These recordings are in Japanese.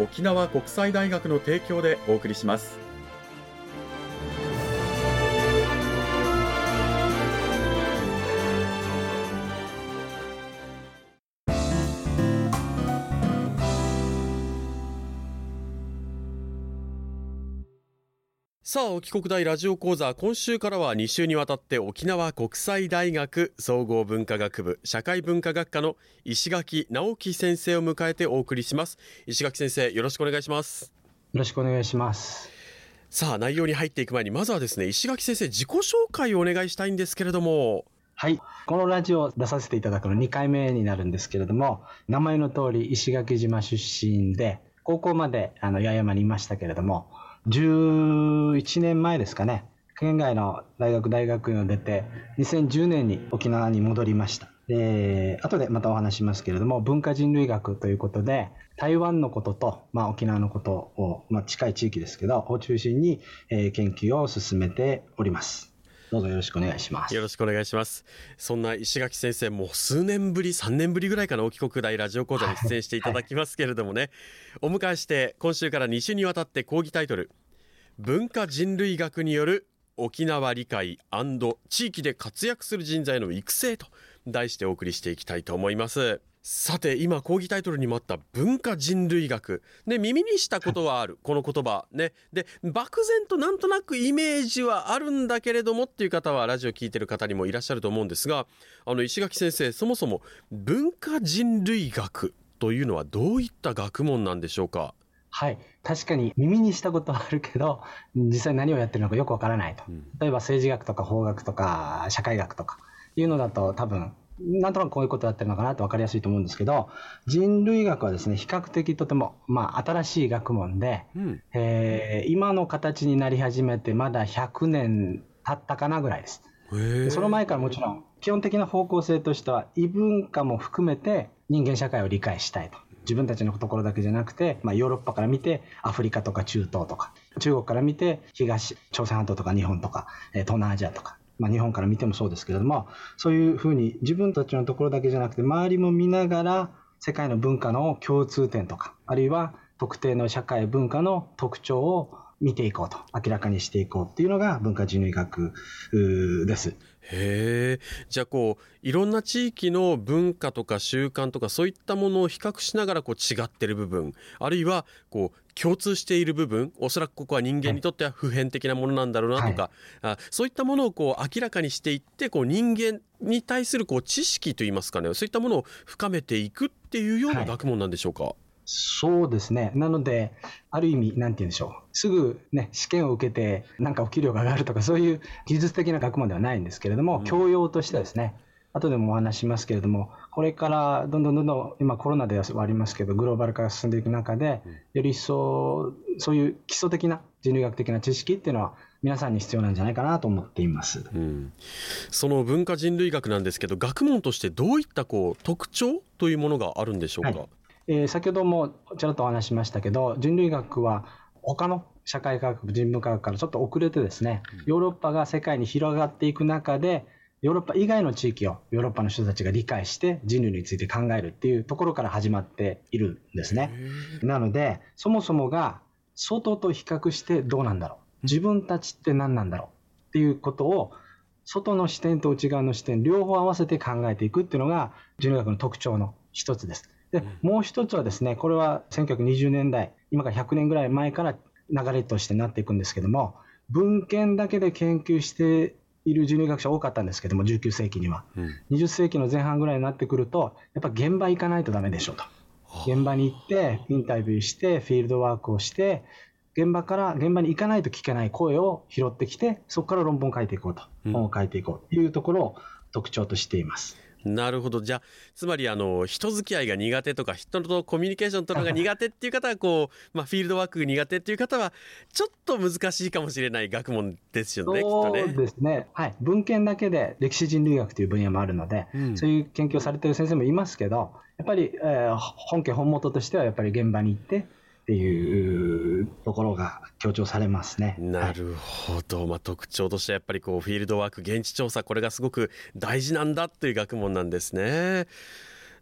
沖縄国際大学の提供でお送りします。さあ、沖国大ラジオ講座、今週からは2週にわたって沖縄国際大学総合文化学部社会文化学科の石垣直樹先生を迎えてお送りします。石垣先生、よろしくお願いします。よろしくお願いします。さあ、内容に入っていく前に、まずはですね、石垣先生、自己紹介をお願いしたいんですけれども。はい。このラジオを出させていただくの2回目になるんですけれども、名前の通り石垣島出身で、高校まであの八重山にいましたけれども、11年前ですかね、県外の大学大学院を出て、2010年に沖縄に戻りました。で、後でまたお話しますけれども、文化人類学ということで、台湾のことと、まあ、沖縄のことを、まあ、近い地域ですけど、を中心に、えー研究を進めております。どうぞよろしくお願いします。よろしくお願いします。そんな石垣先生、も数年ぶり、3年ぶりぐらいかな、沖国大ラジオ講座に出演していただきますけれどもね、お迎えして、今週から2週にわたって講義タイトル、文化人類学による沖縄理解地域で活躍する人材の育成と題してお送りしていきたいと思います。さて今講義タイトルにもあった文化人類学。ね耳にしたことはあるこの言葉ね。で漠然となんとなくイメージはあるんだけれどもっていう方はラジオ聞いてる方にもいらっしゃると思うんですがあの石垣先生そもそも文化人類学というのはどういった学問なんでしょうか？はい。確かに耳にしたことはあるけど、実際何をやってるのかよくわからないと。例えば政治学とか法学とか社会学とかいうのだと多分、なんとなくこういうことやってるのかなと分かりやすいと思うんですけど、人類学はですね、比較的とても、まあ、新しい学問で、うんえー今の形になり始めてまだ100年経ったかなぐらいです。その前からもちろん、基本的な方向性としては、異文化も含めて人間社会を理解したいと。自分たちのところだけじゃなくて、まあ、ヨーロッパから見てアフリカとか中東とか、中国から見て東朝鮮半島とか日本とか、え東南アジアとか、まあ、日本から見てもそうですけれども、そういうふうに自分たちのところだけじゃなくて、周りも見ながら世界の文化の共通点とか、あるいは特定の社会文化の特徴を見ていこうと、明らかにしていこうっていうのが文化人類学です。へえじゃあこういろんな地域の文化とか習慣とかそういったものを比較しながらこう違ってる部分あるいはこう共通している部分おそらくここは人間にとっては普遍的なものなんだろうなとか、あそういったものをこう明らかにしていってこう人間に対するこう知識といいますかねそういったものを深めていくっていうようなはい。学問なんでしょうか、そうですね。なので、ある意味、なんて言うんでしょう。すぐね、試験を受けて、なんかお給料が上がるとか、そういう技術的な学問ではないんですけれども、うん教養としてはですね、後でもお話ししますけれども、これからどんどんどんどん、今コロナではありますけど、グローバル化が進んでいく中で、より一層、そういう基礎的な人類学的な知識っていうのは、皆さんに必要なんじゃないかなと思っています。うん、その文化人類学なんですけど学問としてどういったこう特徴というものがあるんでしょうか、はいえー先ほどもちらっとお話ししましたけど、人類学は他の社会科学、人文科学からちょっと遅れてですね、ヨーロッパが世界に広がっていく中で、ヨーロッパ以外の地域をヨーロッパの人たちが理解して人類について考えるっていうところから始まっているんですね。なので、そもそもが外と比較してどうなんだろう。自分たちって何なんだろうっていうことを、外の視点と内側の視点、両方合わせて考えていくっていうのが人類学の特徴の一つです。で、もう一つはですね、これは1920年代、今から100年ぐらい前から流れとしてなっていくんですけども、文献だけで研究している人類学者多かったんですけども、19世紀には。うん、20世紀の前半ぐらいになってくると、やっぱ現場行かないとダメでしょと。現場に行って、インタビューして、フィールドワークをして、現場から、現場に行かないと聞けない声を拾ってきて、そこから論文を書いていこうと、本を書いていこうというところを特徴としています。なるほど。じゃあつまりあの人付き合いが苦手とか人とコミュニケーション取るのが苦手っていう方はこう、まあ、フィールドワークが苦手っていう方はちょっと難しいかもしれない学問ですよねそうですね、はい、文献だけで歴史人類学という分野もあるので、うん、そういう研究をされてる先生もいますけどやっぱり、えー、本家本元としてはやっぱり現場に行ってっていうところが強調されますね。なるほど、まあ、特徴としてやっぱりこうフィールドワーク現地調査これがすごく大事なんだという学問なんですね。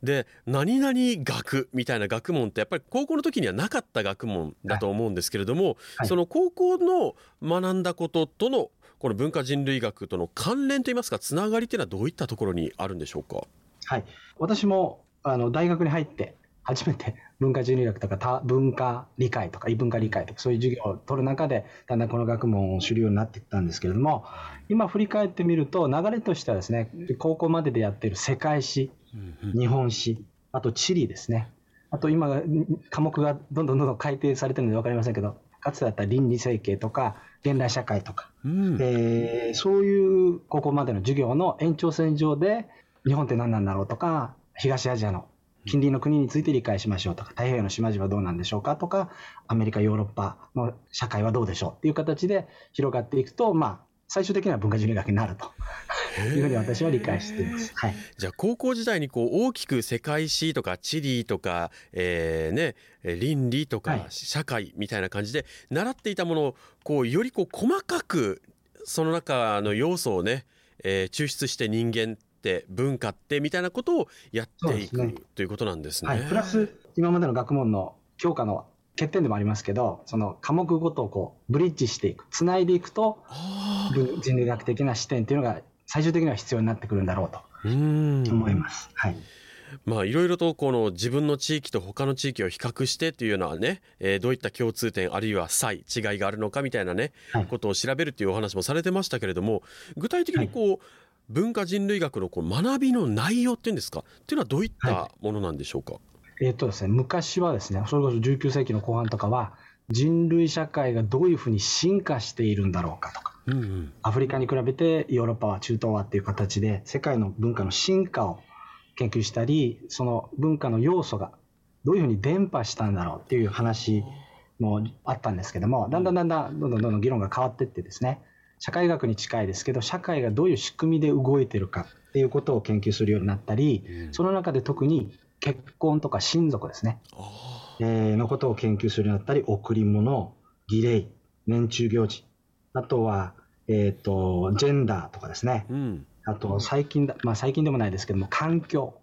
で何々学みたいな学問ってやっぱり高校の時にはなかった学問だと思うんですけれども、はいはい、その高校の学んだこととのこの文化人類学との関連といいますかつながりというのはどういったところにあるんでしょうか？はい、私もあの大学に入って初めて文化人類学とか多文化理解とか異文化理解とかそういう授業を取る中でだんだんこの学問を知るようになっていったんですけれども今振り返ってみると流れとしてはですね高校まででやっている世界史日本史あと地理ですね。あと今科目がどんどんどんどん改定されてるので分かりませんけどかつてだったら倫理整形とか現代社会とか、うん、えー、そういう高校までの授業の延長線上で日本って何なんだろうとか東アジアの近隣の国について理解しましょうとか、太平洋の島々はどうなんでしょうかとか、アメリカ、ヨーロッパの社会はどうでしょうっていう形で広がっていくと、まあ、最終的には文化人類学になると。いうふうに私は理解しています。はい、じゃあ高校時代にこう大きく世界史とか地理とか、えーね、倫理とか社会みたいな感じで習っていたものをこうよりこう細かくその中の要素をね、えー、抽出して人間って文化ってみたいなことをやっていく、ね、ということなんですね。はい、プラス今までの学問の教科の欠点でもありますけどその科目ごとをこうブリッジしていく。つないでいくと人類学的な視点っていうのが最終的には必要になってくるんだろうと思います。はい。まあいろいろとこの自分の地域と他の地域を比較してというのはね、えー、どういった共通点あるいは差異違いがあるのかみたいなね、はい、ことを調べるというお話もされてましたけれども具体的にこう、はい文化人類学のこう学びの内容っていうんですか？っていうのはどういったものなんでしょうか、はい、えー、っとですね、昔はですね、それこそ19世紀の後半とかは、人類社会がどういうふうに進化しているんだろうかとか、うんうん、アフリカに比べてヨーロッパは中東はっていう形で、世界の文化の進化を研究したり、その文化の要素がどういうふうに伝播したんだろうっていう話もあったんですけども、だんだんだんだんどんどんどんどん議論が変わっていってですね、社会学に近いですけど社会がどういう仕組みで動いてるかっていうことを研究するようになったり、うん、その中で特に結婚とか親族ですね、えー、のことを研究するようになったり贈り物儀礼年中行事。あとは、えーと、ジェンダーとかですね、うん、あと最近だ、まあ、最近でもないですけども環境。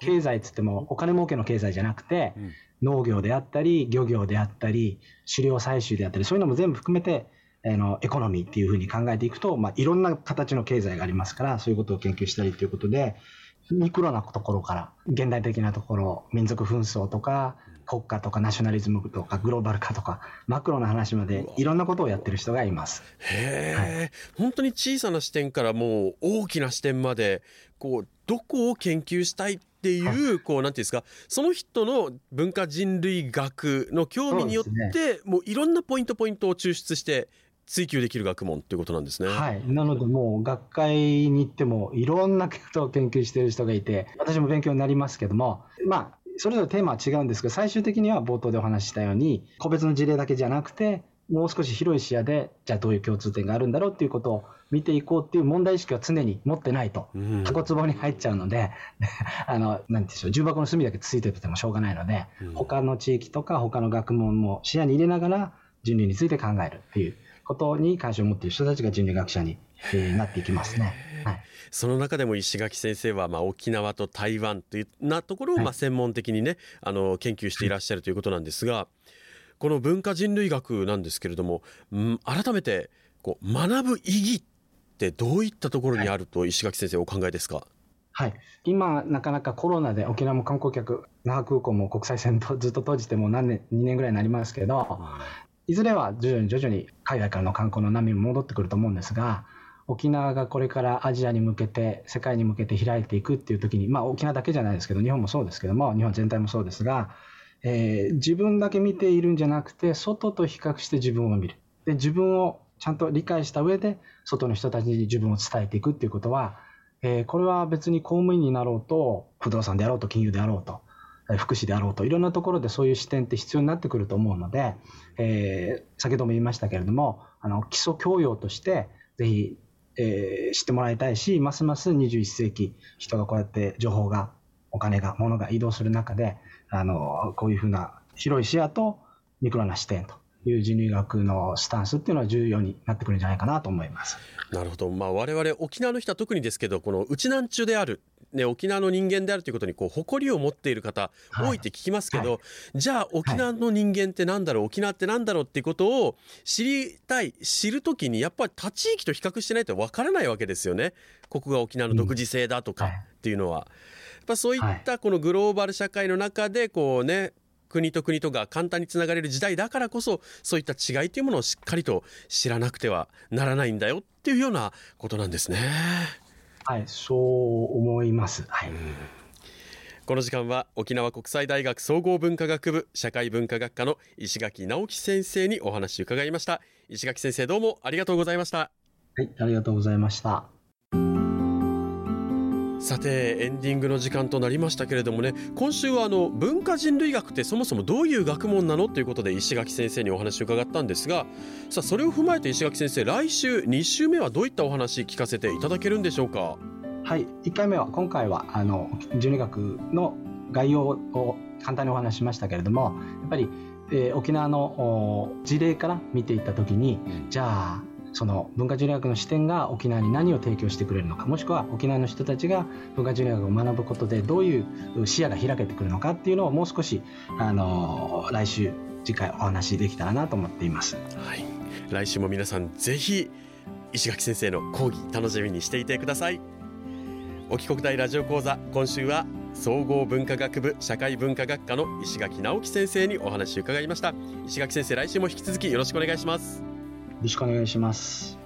経済っつってもお金儲けの経済じゃなくて、うん、農業であったり漁業であったり狩猟採集であったりそういうのも全部含めてあのエコノミーっていうふうに考えていくと、まあ、いろんな形の経済がありますからそういうことを研究したりということでミクロなところから現代的なところ民族紛争とか国家とかナショナリズムとかグローバル化とかマクロな話までいろんなことをやってる人がいます。へえ、はい、本当に小さな視点からもう大きな視点までこうどこを研究したいっていう、はい、こうなんていうんですかその人の文化人類学の興味によって、ね、もういろんなポイントポイントを抽出して追求できる学問ということなんですね。はい。なのでもう学会に行ってもいろんなことを研究している人がいて、私も勉強になりますけども、まあ、それぞれテーマは違うんですが、最終的には冒頭でお話ししたように、個別の事例だけじゃなくて、もう少し広い視野で、じゃあどういう共通点があるんだろうっていうことを見ていこうっていう問題意識は常に持ってないと、箱壺に入っちゃうので、あの、なんでしょう、重箱の隅だけついててもしょうがないので、他の地域とか他の学問も視野に入れながら人類について考えるっていう。ことに関心を持っている人たちが人類学者に、えー、なっていきますね。はい、その中でも石垣先生はまあ沖縄と台湾というなところをまあ専門的にね、はい、あの研究していらっしゃるということなんですが、この文化人類学なんですけれども、うん、改めてこう学ぶ意義ってどういったところにあると石垣先生お考えですか、はい、今、なかなかコロナで沖縄も観光客、那覇空港も国際線とずっと閉じても何年、2年ぐらいになりますけど、いずれは徐々に徐々に海外からの観光の波も戻ってくると思うんですが、沖縄がこれからアジアに向けて、世界に向けて開いていくっていう時に、まあ沖縄だけじゃないですけど、日本もそうですけども、日本全体もそうですが、えー、自分だけ見ているんじゃなくて、外と比較して自分を見る。で、自分をちゃんと理解した上で、外の人たちに自分を伝えていくっていうことは、えー、これは別に公務員になろうと、不動産であろうと、金融であろうと、福祉であろうと、いろんなところでそういう視点って必要になってくると思うので、えー、先ほども言いましたけれども、あの基礎教養として、ぜひ、えー、知ってもらいたいし、ますます21世紀、人がこうやって情報が、お金が、物が移動する中で、あのこういうふうな広い視野とミクロな視点という人類学のスタンスっていうのは重要になってくるんじゃないかなと思います。なるほど。まあ我々沖縄の人は特にですけど、この内南中である。ね、沖縄の人間であるということにこう誇りを持っている方多いって聞きますけど、はい。はい、じゃあ沖縄の人間ってなんだろう、沖縄ってなんだろうっていうことを知りたい知るときにやっぱり他地域と比較してないとわからないわけですよね。ここが沖縄の独自性だとかっていうのは。やっぱそういったこのグローバル社会の中でこうね国と国とが簡単につながれる時代だからこそそういった違いというものをしっかりと知らなくてはならないんだよっていうようなことなんですね。はい、そう思います。はい。この時間は沖縄国際大学総合文化学部社会文化学科の石垣直樹先生にお話を伺いました石垣先生どうもありがとうございましたはいありがとうございましたさてエンディングの時間となりましたけれどもね今週はあの文化人類学ってそもそもどういう学問なのということで石垣先生にお話を伺ったんですがさあそれを踏まえて石垣先生来週2週目はどういったお話聞かせていただけるんでしょうか？はい1回目は今回はあの人類学の概要を簡単にお話ししましたけれどもやっぱり、えー、沖縄の事例から見ていった時にじゃあその文化人類学の視点が沖縄に何を提供してくれるのかもしくは沖縄の人たちが文化人類学を学ぶことでどういう視野が開けてくるのかっていうのをもう少しあの来週次回お話できたらなと思っています。はい、来週も皆さんぜひ石垣先生の講義楽しみにしていてください。沖国大ラジオ講座今週は総合文化学部社会文化学科の石垣直樹先生にお話を伺いました石垣先生来週も引き続きよろしくお願いしますよろしくお願いします。